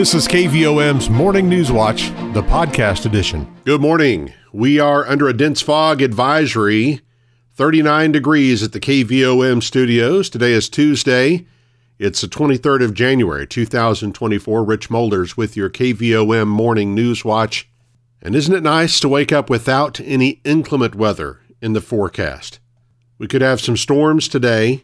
This is KVOM's Morning News Watch, the podcast edition. Good morning. We are under a dense fog advisory, 39 degrees at the KVOM studios. Today is Tuesday. It's the 23rd of January, 2024. Rich Molders with your KVOM Morning News Watch. And isn't it nice to wake up without any inclement weather in the forecast? We could have some storms today,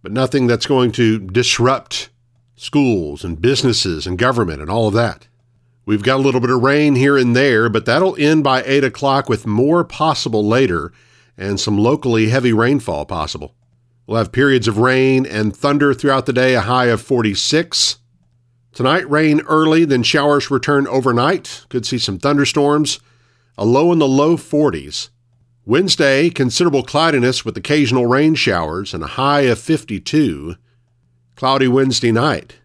but nothing that's going to disrupt schools and businesses and government and all of that. We've got a little bit of rain here and there, but that'll end by 8 o'clock with more possible later and some locally heavy rainfall possible. We'll have periods of rain and thunder throughout the day, a high of 46. Tonight, rain early, then showers return overnight. Could see some thunderstorms, a low in the low 40s. Wednesday, considerable cloudiness with occasional rain showers and a high of 52. Cloudy Wednesday night.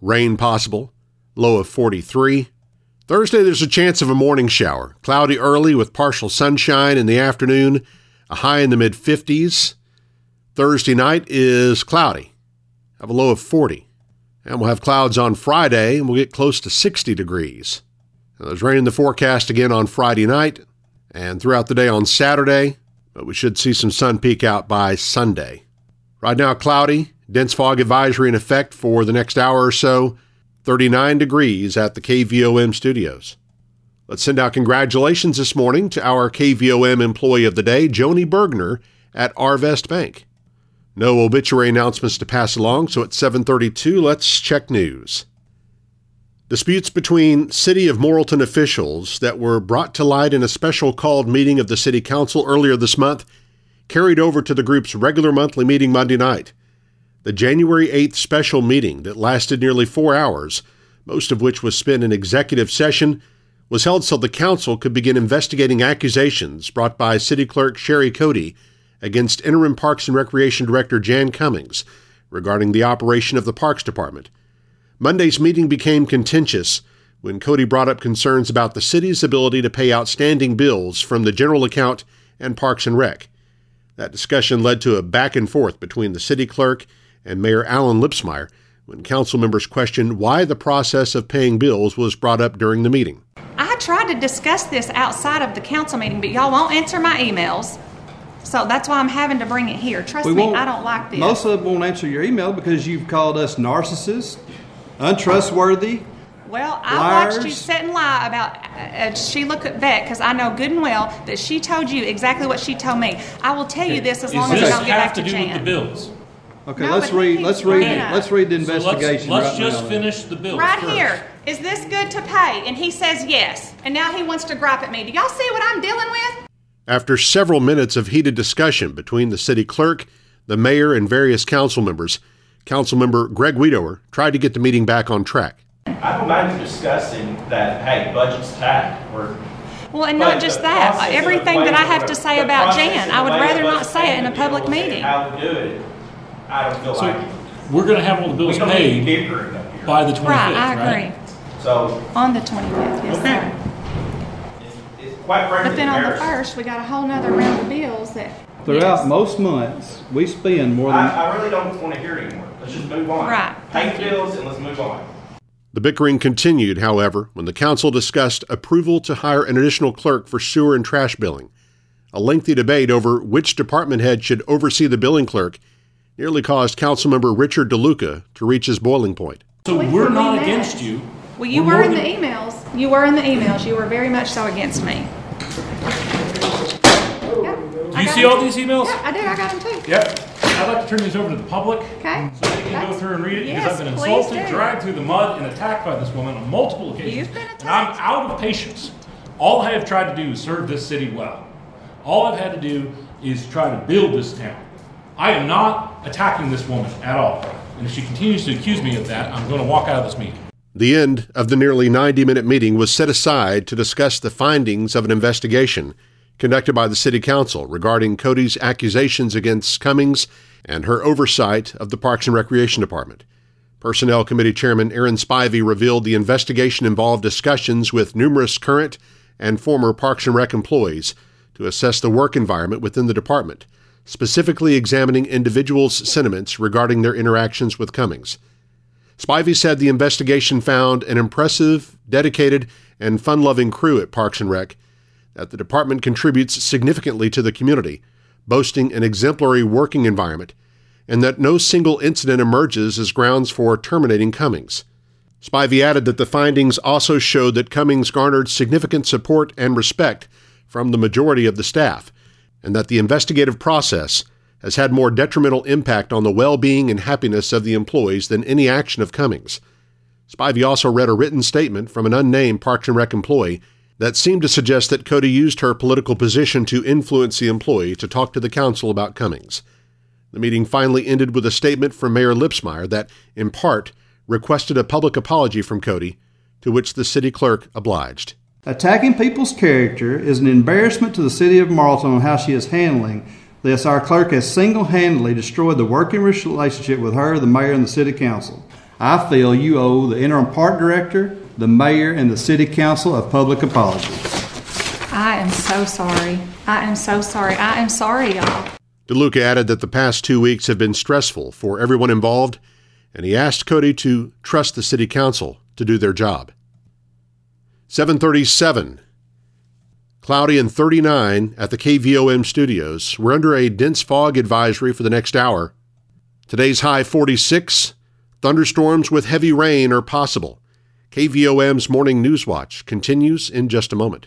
Rain possible, low of 43. Thursday, there's a chance of a morning shower. Cloudy early with partial sunshine in the afternoon, a high in the mid 50s. Thursday night is cloudy, have a low of 40. And we'll have clouds on Friday, and we'll get close to 60 degrees. Now, there's rain in the forecast again on Friday night and throughout the day on Saturday, but we should see some sun peek out by Sunday. Right now, cloudy, Dense fog advisory in effect for the next hour or so. 39 degrees at the KVOM studios. Let's send out congratulations this morning to our KVOM employee of the day, Joni Bergner at Arvest Bank. No obituary announcements to pass along, so at 7:32, let's check news. Disputes between City of Morrilton officials that were brought to light in a special called meeting of the City Council earlier this month carried over to the group's regular monthly meeting Monday night. The January 8th special meeting that lasted nearly four hours, most of which was spent in executive session, was held so the council could begin investigating accusations brought by City Clerk Sherry Cody against Interim Parks and Recreation Director Jan Cummings regarding the operation of the Parks Department. Monday's meeting became contentious when Cody brought up concerns about the city's ability to pay outstanding bills from the general account and Parks and Rec. That discussion led to a back and forth between the city clerk and Mayor Alan Lipsmeyer when council members questioned why the process of paying bills was brought up during the meeting. I tried to discuss this outside of the council meeting, but y'all won't answer my emails. So that's why I'm having to bring it here. Trust me, I don't like this. Most of them won't answer your email because you've called us narcissists, untrustworthy. well, I watched you sit and lie about uh, uh, Sheila Vet because I know good and well that she told you exactly what she told me. I will tell you this as long Does as you don't get back to to do with the bills? Okay, No, let's but read. keeps Let's read. bringing it Let's read the So let's- investigation let's, right just now. finish the bills Right first. here. Is this good to pay? And he says yes. And now he wants to gripe at me. Do y'all see what I'm dealing with? After several minutes of heated discussion between the city clerk, the mayor, and various council members, Councilmember Greg Weedower tried to get the meeting back on track. I don't mind discussing that, hey, budget's tight, or. Well, and but not just the that. process of Everything that I have to say the about process Jan, of I would the way rather the not budget's say it in a paid public and meeting. How we do it, I don't feel So like. we're going to have all the bills don't need paid bickering up here. by the 25th, Right, I right? agree. So, On the 25th, yes, sir. it's, it's quite frankly But then on the embarrassing. first, we got a whole nother round of bills that. Throughout Yes. most months, we spend more than. I, I really don't want to hear it anymore. Let's just move on. Right. Pay Thank the you. bills and let's move on. The bickering continued, however, when the council discussed approval to hire an additional clerk for sewer and trash billing. A lengthy debate over which department head should oversee the billing clerk nearly caused Councilmember Richard DeLuca to reach his boiling point. So We- we're not against you. Well, you We're were more in the emails. You were in the emails. You were very much so against me. Do you see all these emails? Yeah, I do. I got them too. Yep. I'd like to turn these over to the public. Okay. So they can go through and read it Yes, because I've been insulted, do. dragged through the mud, and attacked by this woman on multiple occasions. You've been And I'm out of patience. All I have tried to do is serve this city well. All I've had to do is try to build this town. I am not attacking this woman at all. And if she continues to accuse me of that, I'm going to walk out of this meeting. The end of the nearly 90 minute meeting was set aside to discuss the findings of an investigation conducted by the City Council regarding Cody's accusations against Cummings and her oversight of the Parks and Recreation Department. Personnel Committee Chairman Aaron Spivey revealed the investigation involved discussions with numerous current and former Parks and Rec employees to assess the work environment within the department, specifically examining individuals' sentiments regarding their interactions with Cummings. Spivey said the investigation found an impressive, dedicated, and fun loving crew at Parks and Rec, that the department contributes significantly to the community, boasting an exemplary working environment, and that no single incident emerges as grounds for terminating Cummings. Spivey added that the findings also showed that Cummings garnered significant support and respect from the majority of the staff, and that the investigative process has had more detrimental impact on the well being and happiness of the employees than any action of Cummings. Spivey also read a written statement from an unnamed Parks and Rec employee that seemed to suggest that Cody used her political position to influence the employee to talk to the council about Cummings. The meeting finally ended with a statement from Mayor Lipsmeyer that, in part, requested a public apology from Cody, to which the city clerk obliged. Attacking people's character is an embarrassment to the city of Morrilton on how she is handling this. Our clerk has single handedly destroyed the working relationship with her, the mayor, and the city council. I feel you owe the interim park director, the mayor, and the city council a public apology. I am so sorry. I am so sorry. I am sorry, y'all. DeLuca added that the past two weeks have been stressful for everyone involved, and he asked Cody to trust the city council to do their job. 737. Cloudy and 39 at the KVOM studios. We're under a dense fog advisory for the next hour. Today's high 46. Thunderstorms with heavy rain are possible. KVOM's Morning News Watch continues in just a moment.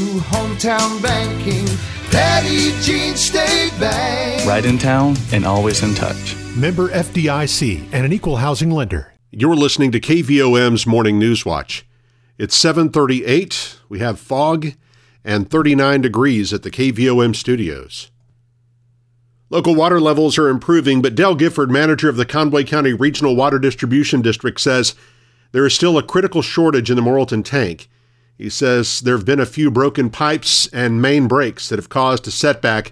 hometown banking. Petit Jean State Bank. Right in town and always in touch. Member FDIC and an equal housing lender. You're listening to KVOM's Morning News Watch. It's 7:38. We have fog and 39 degrees at the KVOM studios. Local water levels are improving, but Dell Gifford, manager of the Conway County Regional Water Distribution District, says there is still a critical shortage in the Morrilton tank. He says there have been a few broken pipes and main breaks that have caused a setback,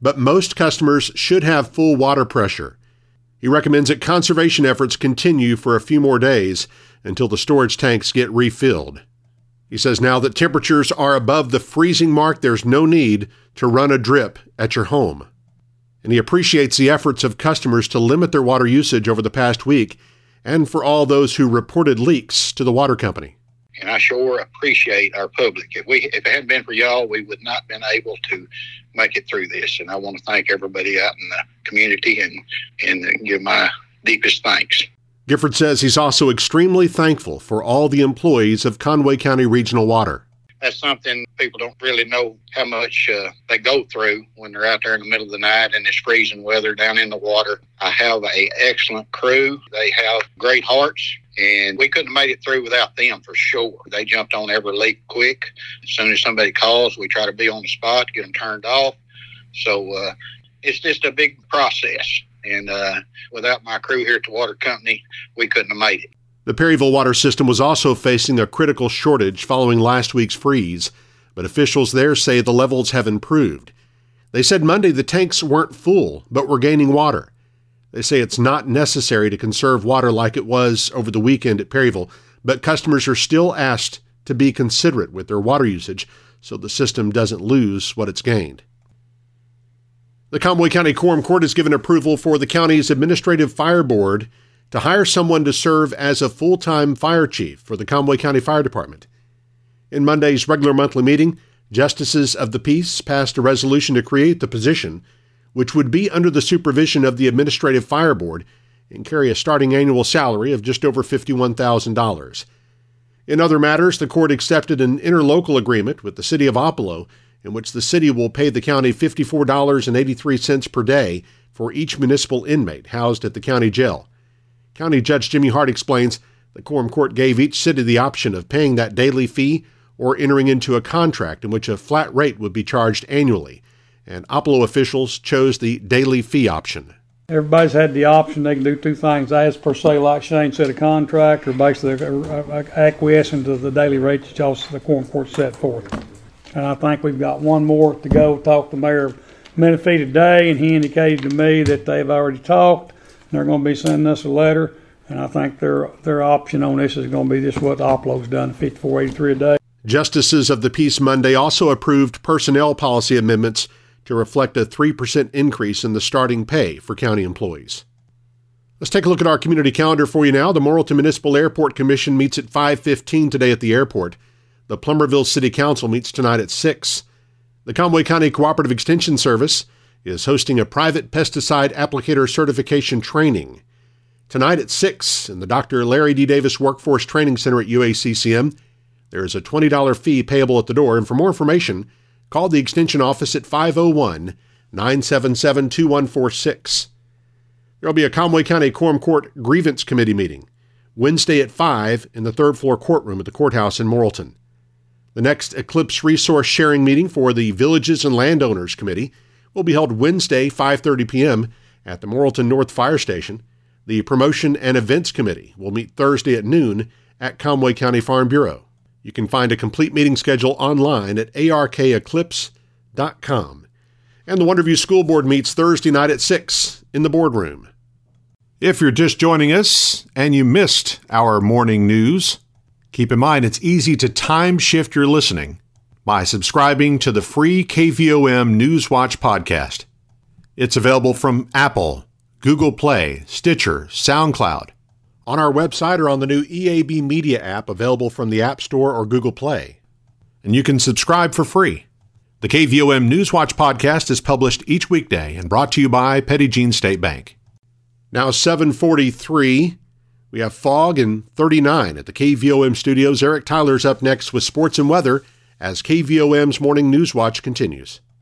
but most customers should have full water pressure. He recommends that conservation efforts continue for a few more days until the storage tanks get refilled. He says now that temperatures are above the freezing mark, there's no need to run a drip at your home. And he appreciates the efforts of customers to limit their water usage over the past week and for all those who reported leaks to the water company and I sure appreciate our public. If we if it hadn't been for y'all, we would not been able to make it through this. And I want to thank everybody out in the community and and give my deepest thanks. Gifford says he's also extremely thankful for all the employees of Conway County Regional Water. That's something people don't really know how much uh, they go through when they're out there in the middle of the night in this freezing weather down in the water. I have a excellent crew. They have great hearts and we couldn't have made it through without them for sure. They jumped on every leak quick. As soon as somebody calls, we try to be on the spot get them turned off. So uh, it's just a big process. And uh, without my crew here at the water company, we couldn't have made it. The Perryville water system was also facing a critical shortage following last week's freeze, but officials there say the levels have improved. They said Monday the tanks weren't full, but were gaining water. They say it's not necessary to conserve water like it was over the weekend at Perryville, but customers are still asked to be considerate with their water usage so the system doesn't lose what it's gained. The Conway County Quorum Court has given approval for the county's Administrative Fire Board to hire someone to serve as a full time fire chief for the Conway County Fire Department. In Monday's regular monthly meeting, Justices of the Peace passed a resolution to create the position which would be under the supervision of the Administrative Fire Board and carry a starting annual salary of just over $51,000. In other matters, the court accepted an interlocal agreement with the city of Oppelo in which the city will pay the county $54.83 per day for each municipal inmate housed at the county jail. County Judge Jimmy Hart explains the quorum court gave each city the option of paying that daily fee or entering into a contract in which a flat rate would be charged annually and Oppelo officials chose the daily fee option. Everybody's had the option. They can do two things as per se, like Shane said, a contract or basically acquiescing to the daily rates that y'all, the quorum court set forth. And I think we've got one more to go. Talk to Mayor Menifee today, and he indicated to me that they've already talked. They're going to be sending us a letter, and I think their their option on this is going to be just what Oppelo's done, 5483 a day. Justices of the Peace Monday also approved personnel policy amendments to reflect a 3% increase in the starting pay for county employees. Let's take a look at our community calendar for you now. The Morrilton Municipal Airport Commission meets at 5:15 today at the airport. The Plumerville City Council meets tonight at 6. The Conway County Cooperative Extension Service is hosting a private pesticide applicator certification training. Tonight at 6 in the Dr. Larry D. Davis Workforce Training Center at UACCM, there is a $20 fee payable at the door, and for more information, call the Extension office at 501 977 2146. There will be a Conway County Quorum Court Grievance Committee meeting Wednesday at 5 in the third floor courtroom at the courthouse in Morrilton. The next Eclipse Resource Sharing meeting for the Villages and Landowners Committee will be held Wednesday, 5:30 p.m. at the Morrilton North Fire Station. The Promotion and Events Committee will meet Thursday at noon at Conway County Farm Bureau. You can find a complete meeting schedule online at arkeclipse.com. And the Wonderview School Board meets Thursday night at 6 in the boardroom. If you're just joining us and you missed our morning news, Keep in mind, it's easy to time shift your listening by subscribing to the free KVOM Newswatch podcast. It's available from Apple, Google Play, Stitcher, SoundCloud, on our website or on the new EAB Media app available from the App Store or Google Play. And you can subscribe for free. The KVOM Newswatch podcast is published each weekday and brought to you by Petit Jean State Bank. Now 743 we have fog and 39 at the KVOM studios. Eric Tyler's up next with sports and weather as KVOM's Morning News Watch continues.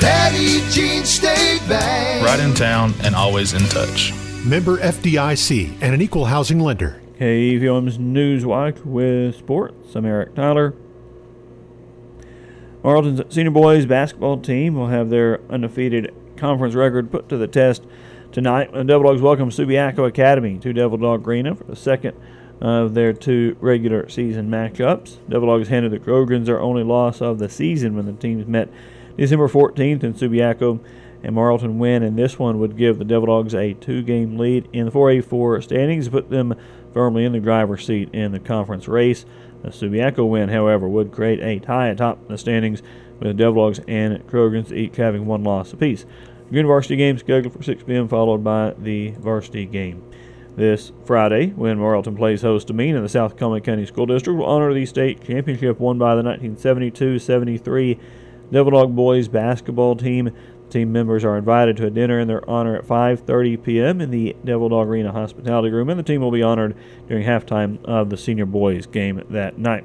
Petit Jean State Bank. Right in town and always in touch. Member FDIC and an equal housing lender. KVOM's Newswatch with sports. I'm Eric Tyler. Morrilton's senior boys basketball team will have their undefeated conference record put to the test tonight when the Devil Dogs welcome Subiaco Academy to Devil Dog Arena for the second of their two regular season matchups. Devil Dogs handed the Trojans their only loss of the season when the teams met December 14th in Subiaco and Morrilton win, and this one would give the Devil Dogs a two game lead in the 4A4 standings, put them firmly in the driver's seat in the conference race. The Subiaco win, however, would create a tie atop the standings with the Devil Dogs and Trojans each having one loss apiece. Green varsity game scheduled for 6 p.m., followed by the varsity game. This Friday, when Morrilton plays host to Mena in the South Conway County School District, will honor the state championship won by the 1972 73 Devil Dog Boys basketball team. Team members are invited to a dinner in their honor at 5:30 p.m. in the Devil Dog Arena Hospitality Room, and the team will be honored during halftime of the senior boys game that night.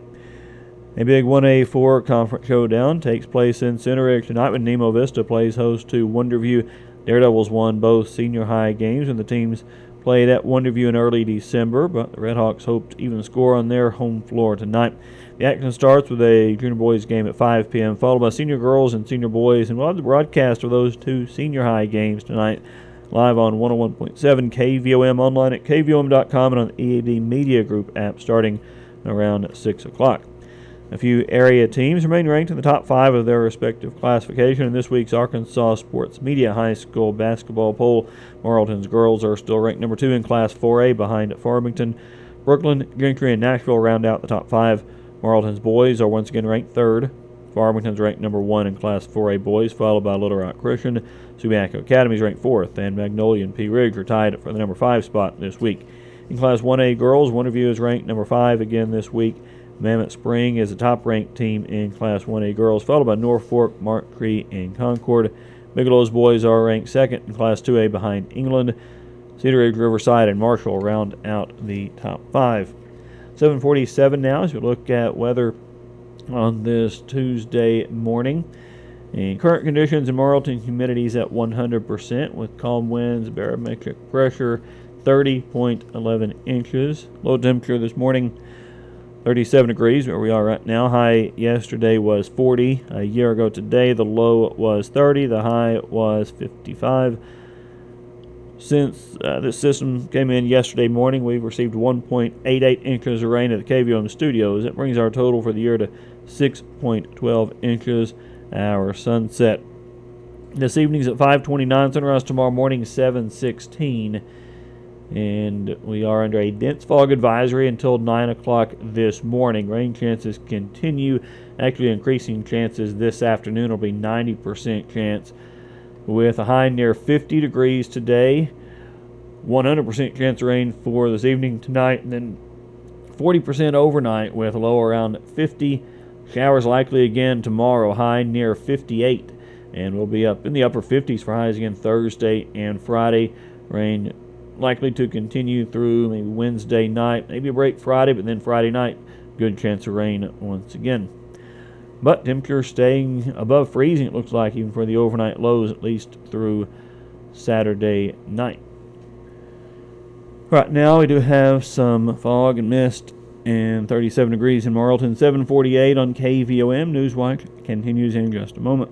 A big 1A4 conference showdown takes place in Center Ridge tonight when Nemo Vista plays host to Wonderview. Daredevils won both senior high games, and the teams played at Wonderview in early December, but the Redhawks hoped to even score on their home floor tonight. The action starts with a junior boys game at 5 p.m., followed by senior girls and senior boys, and we'll have the broadcast of those two senior high games tonight live on 101.7 KVOM online at kvom.com and on the EAB Media Group app starting around 6 o'clock. A few area teams remain ranked in the top five of their respective classification in this week's Arkansas Sports Media High School basketball poll. Morrilton's girls are still ranked number two in Class 4A behind Farmington. Brooklyn, Gentry, and Nashville round out the top five. Morrilton's boys are once again ranked third. Farmington's ranked number one in Class 4A boys, followed by Little Rock Christian. Subiaco Academy is ranked fourth, and Magnolia and Pea Ridge are tied for the number five spot this week. In Class 1A girls, Wonderview is ranked number five again this week. Mammoth Spring is the top ranked team in Class 1A girls, followed by Norfork, Marked Tree, and Concord. Bigelow's boys are ranked second in Class 2A behind England. Cedar Ridge, Riverside, and Marshall round out the top five. 747 now as we look at weather on this Tuesday morning. And current conditions in Morrilton, humidity is at 100% with calm winds, barometric pressure 30.11 inches. Low temperature this morning 37 degrees where we are right now. High yesterday was 40. A year ago today, the low was 30. The high was 55. Since uh, this system came in yesterday morning, we've received 1.88 inches of rain at the KVOM studios. That brings our total for the year to 6.12 inches. Our sunset this evening's at 5:29. Sunrise tomorrow morning 7:16 and we are under a dense fog advisory until 9 o'clock this morning. Rain chances continue, actually increasing chances this afternoon will be 90% chance with a high near 50 degrees today, 100% chance of rain for this evening tonight, and then 40% overnight with a low around 50. Showers likely again tomorrow, high near 58, and we'll be up in the upper 50s for highs again Thursday and Friday. Rain likely to continue through maybe Wednesday night, maybe a break Friday, but then Friday night, good chance of rain once again. But temperature staying above freezing, it looks like, even for the overnight lows, at least through Saturday night. Right now, we do have some fog and mist and 37 degrees in Morrilton, 748 on KVOM. Newswatch continues in just a moment.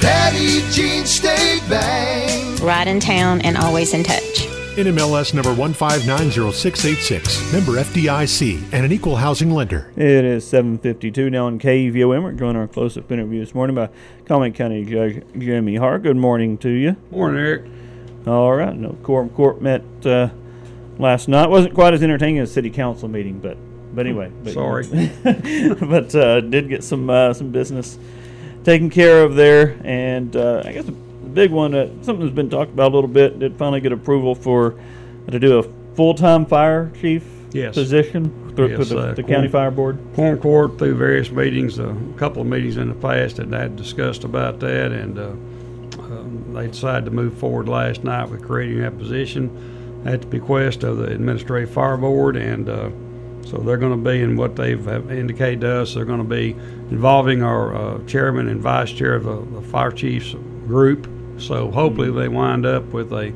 Petit Jean State Bank. Right in town and always in touch. NMLS number 1590686, member FDIC, and an equal housing lender. It is 7.52 now on KVOM. We're joined our close-up interview this morning by Conway County Judge Jimmy Hart. Good morning to you. Morning, Eric. All right. No, Quorum Court met uh, last night. Wasn't quite as entertaining as city council meeting, but but anyway. But, Sorry. but uh, did get some uh, some business taken care of there, and uh, I guess the big one, uh, something that's been talked about a little bit, did finally get approval for to do a full-time fire chief Yes. position through, Yes, through the, uh, the county fire board. Quorum Court through various meetings, a couple of meetings in the past, and had discussed about that, and uh, um, they decided to move forward last night with creating that position at the bequest of the Administrative Fire Board, and uh, so they're going to be, in what they've indicated to us, they're going to be involving our uh, chairman and vice chair of the, the fire chiefs group. So hopefully they wind up with a,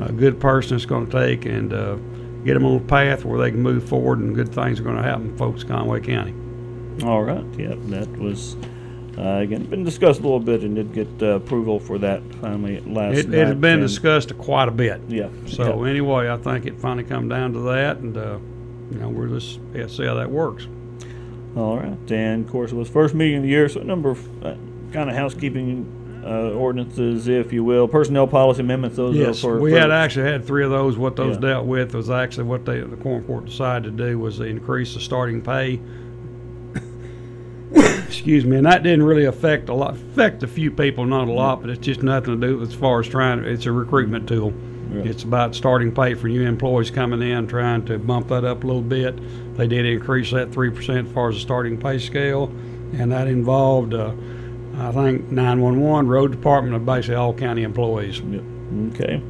a good person that's going to take and uh, get them on a path where they can move forward and good things are going to happen for folks in Conway County. All right. Yep. That was uh, again been discussed a little bit and did get uh, approval for that finally last It, night. it had been discussed quite a bit. Yeah. So anyway, I think it finally come down to that, and uh, you know we're just yeah, see how that works. All right, and of course it was first meeting of the year, so a number of uh, kind of housekeeping uh, ordinances, if you will, personnel policy amendments. Those Yes, are for we for- had actually had three of those. What those Yeah. dealt with was actually what they, the Quorum Court decided to do was to increase the starting pay. Excuse me, and that didn't really affect a lot, affect a few people, not a lot, but it's just nothing to do as far as trying. It's a recruitment tool. It's about starting pay for new employees coming in, trying to bump that up a little bit. They did increase that three percent as far as the starting pay scale, and that involved, uh, I think, 911, road department, and basically all county employees. Okay.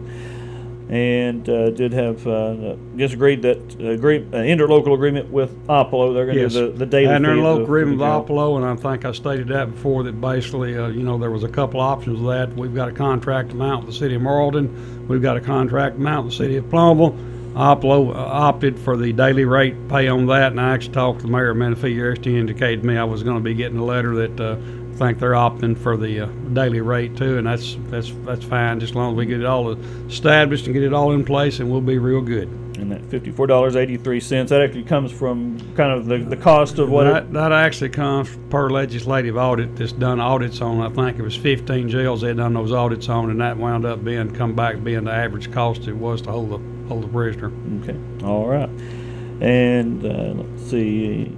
And uh, did have uh, just agreed that uh, agree, uh, interlocal agreement with Oppelo. They're going to Yes. do the, the daily And fee their of local the- agreement with. Oppelo, and I think I stated that before, that basically, uh, you know, there was a couple options of that. We've got a contract amount with the city of Morrilton. We've got a contract amount with the city of Plumerville. Uh, opted for the daily rate pay on that, and I actually talked to the mayor of Menifee yesterday. He indicated to me I was going to be getting a letter that uh, I think they're opting for the uh, daily rate too, and that's that's that's fine, just as long as we get it all established and get it all in place, and we'll be real good. And that fifty-four dollars eighty-three cents. That actually comes from kind of the, the cost of what. that, that actually comes per legislative audit that's done audits on. I think it was 15 jails they done those audits on, and that wound up being come back being the average cost it was to hold the hold the prisoner. Okay. All right. And uh, let's see,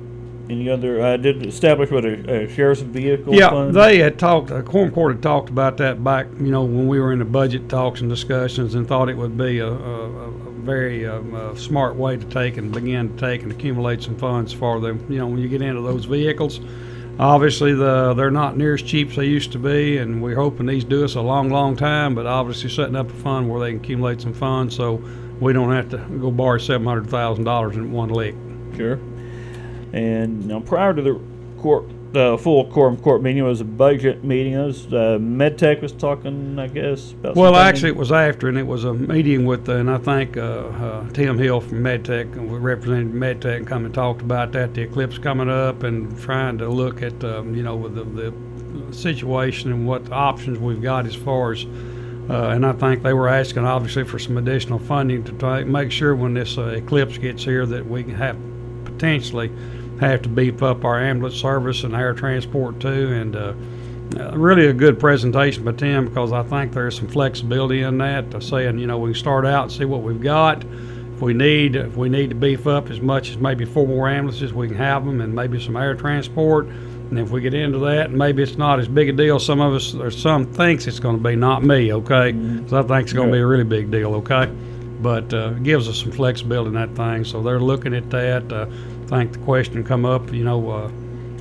any other? I did establish what a, a sheriff's vehicle. Yeah, fund? they had talked. Uh, Quorum Court had talked about that back, you know, when we were in the budget talks and discussions, and thought it would be a, a, a very um, uh, smart way to take and begin to take and accumulate some funds for them. You know, when you get into those vehicles, obviously the they're not near as cheap as they used to be, and we're hoping these do us a long, long time. But obviously, setting up a fund where they can accumulate some funds, so we don't have to go borrow seven hundred thousand dollars in one lick. Sure. And now, prior to the court, the full quorum court meeting was a budget meeting. It was uh, MedTech was talking, I guess. About Well, funding. actually, it was after, and it was a meeting with, uh, and I think uh, uh, Tim Hill from MedTech, and we represented MedTech, and come and talked about that, the eclipse coming up, and trying to look at, um, you know, with the, the situation and what options we've got as far as. Uh, and I think they were asking, obviously, for some additional funding to try, make sure when this uh, eclipse gets here that we can have potentially have to beef up our ambulance service and air transport too. And uh, uh, really a good presentation by Tim because I think there's some flexibility in that. Saying, you know, we start out and see what we've got. If we need, if we need to beef up as much as maybe four more ambulances, we can have them, and maybe some air transport. And if we get into that, maybe it's not as big a deal. Some of us, or some thinks it's going to be. Not me, okay? So I think it's going to be a really big deal, okay? But uh, it gives us some flexibility in that thing. So they're looking at that. Uh, I think the question come up, you know, uh,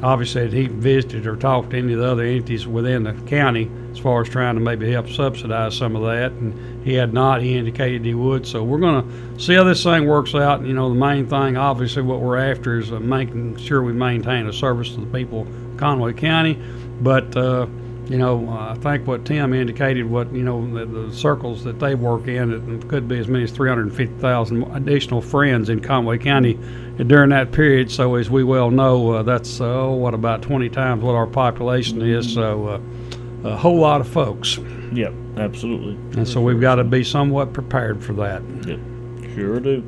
obviously had he visited or talked to any of the other entities within the county as far as trying to maybe help subsidize some of that, and he had not. He indicated he would. So we're going to see how this thing works out. You know, the main thing, obviously, what we're after is uh, making sure we maintain a service to the people of Conway County, but. Uh, you know, I think what Tim indicated, what you know, the, the circles that they work in, it could be as many as 350,000 additional friends in Conway County during that period. So, as we well know, uh, that's uh, what about 20 times what our population is. So, uh, a whole lot of folks. Yep, absolutely. And so we've got to be somewhat prepared for that. Yep, sure do.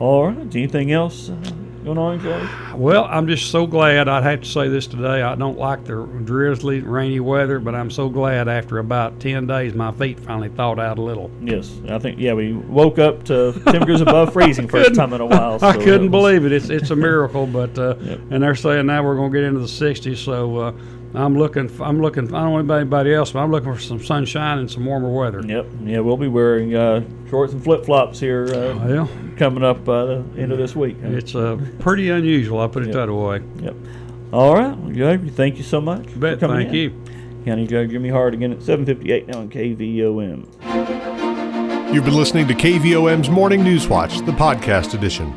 All right. Anything else uh, going on, George? Well, I'm just so glad. I'd have to say this today. I don't like the drizzly, rainy weather, but I'm so glad after about 10 days my feet finally thawed out a little. Yes, I think yeah we woke up to temperatures above freezing first time in a while. I couldn't it was- believe it. It's it's a miracle, but uh, and they're saying now we're going to get into the 60s. So uh, I'm looking. I'm looking. I don't know about anybody else, but I'm looking for some sunshine and some warmer weather. Yep. Yeah, we'll be wearing uh, shorts and flip flops here. Uh, Well. coming up uh, the end of this week. It's uh, pretty unusual. I'll put it Yep. that way. Yep. All right, well, Judge, thank you so much. for Bet, coming thank in. you. County Judge Jimmy Hart again at 7:58 now on KVOM. You've been listening to KVOM's Morning News Watch, the podcast edition.